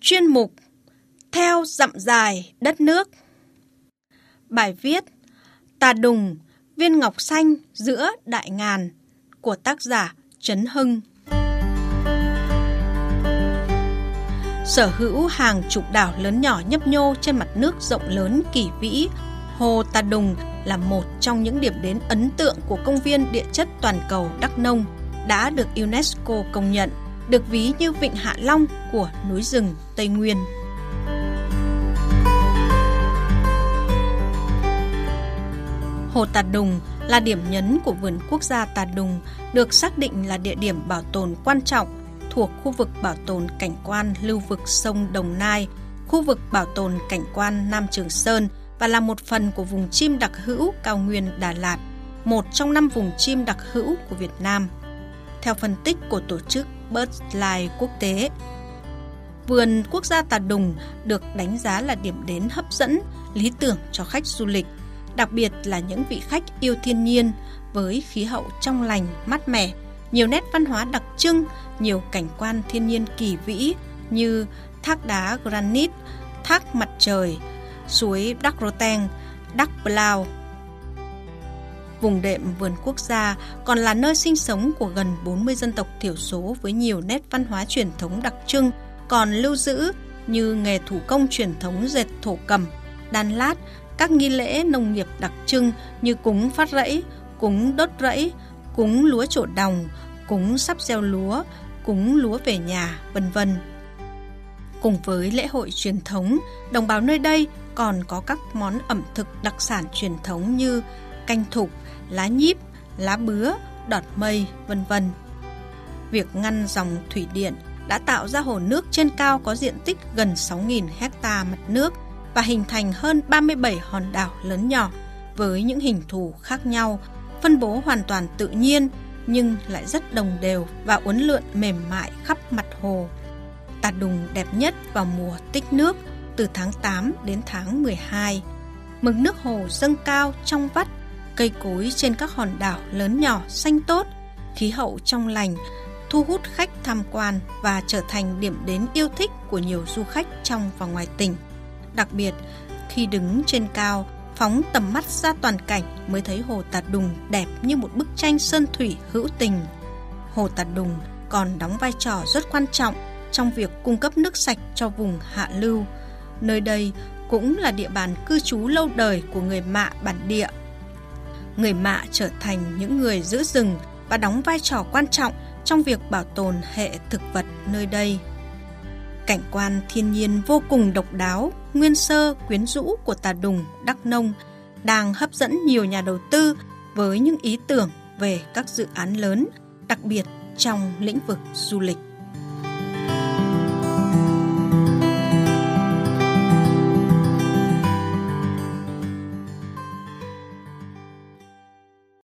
Chuyên mục Theo dặm dài đất nước. Bài viết Tà Đùng, viên ngọc xanh giữa đại ngàn của tác giả Trấn Hưng. Sở hữu hàng chục đảo lớn nhỏ nhấp nhô trên mặt nước rộng lớn kỳ vĩ, Hồ Tà Đùng là một trong những điểm đến ấn tượng của công viên địa chất toàn cầu Đắk Nông đã được UNESCO công nhận – được ví như vịnh Hạ Long của núi rừng Tây Nguyên. Hồ Tà Đùng là điểm nhấn của vườn quốc gia Tà Đùng, được xác định là địa điểm bảo tồn quan trọng thuộc khu vực bảo tồn cảnh quan lưu vực sông Đồng Nai, khu vực bảo tồn cảnh quan Nam Trường Sơn và là một phần của vùng chim đặc hữu cao nguyên Đà Lạt, một trong năm vùng chim đặc hữu của Việt Nam. Theo phân tích của tổ chức BirdLife quốc tế. Vườn quốc gia Tà Đùng được đánh giá là điểm đến hấp dẫn, lý tưởng cho khách du lịch, đặc biệt là những vị khách yêu thiên nhiên với khí hậu trong lành, mát mẻ, nhiều nét văn hóa đặc trưng, nhiều cảnh quan thiên nhiên kỳ vĩ như thác đá granite, thác mặt trời, suối Đắc Roteng, Đắc Blau, Vùng đệm vườn quốc gia còn là nơi sinh sống của gần 40 dân tộc thiểu số với nhiều nét văn hóa truyền thống đặc trưng còn lưu giữ như nghề thủ công truyền thống dệt thổ cầm, đan lát, các nghi lễ nông nghiệp đặc trưng như cúng phát rẫy, cúng đốt rẫy, cúng lúa trổ đồng, cúng sắp gieo lúa, cúng lúa về nhà, vân vân. Cùng với lễ hội truyền thống, đồng bào nơi đây còn có các món ẩm thực đặc sản truyền thống như canh thục, lá nhíp, lá bứa, đọt mây, vân vân. Việc ngăn dòng thủy điện đã tạo ra hồ nước trên cao có diện tích gần 6.000 hecta mặt nước và hình thành hơn 37 hòn đảo lớn nhỏ với những hình thù khác nhau, phân bố hoàn toàn tự nhiên nhưng lại rất đồng đều và uốn lượn mềm mại khắp mặt hồ. Tà Đùng đẹp nhất vào mùa tích nước từ tháng 8 đến tháng 12. Mực nước hồ dâng cao trong vắt cây cối trên các hòn đảo lớn nhỏ xanh tốt, khí hậu trong lành, thu hút khách tham quan và trở thành điểm đến yêu thích của nhiều du khách trong và ngoài tỉnh. Đặc biệt, khi đứng trên cao, phóng tầm mắt ra toàn cảnh mới thấy hồ Tà Đùng đẹp như một bức tranh sơn thủy hữu tình. Hồ Tà Đùng còn đóng vai trò rất quan trọng trong việc cung cấp nước sạch cho vùng hạ lưu. Nơi đây cũng là địa bàn cư trú lâu đời của người Mạ bản địa người mạ trở thành những người giữ rừng và đóng vai trò quan trọng trong việc bảo tồn hệ thực vật nơi đây. Cảnh quan thiên nhiên vô cùng độc đáo, nguyên sơ, quyến rũ của Tà Đùng, Đắk Nông đang hấp dẫn nhiều nhà đầu tư với những ý tưởng về các dự án lớn, đặc biệt trong lĩnh vực du lịch.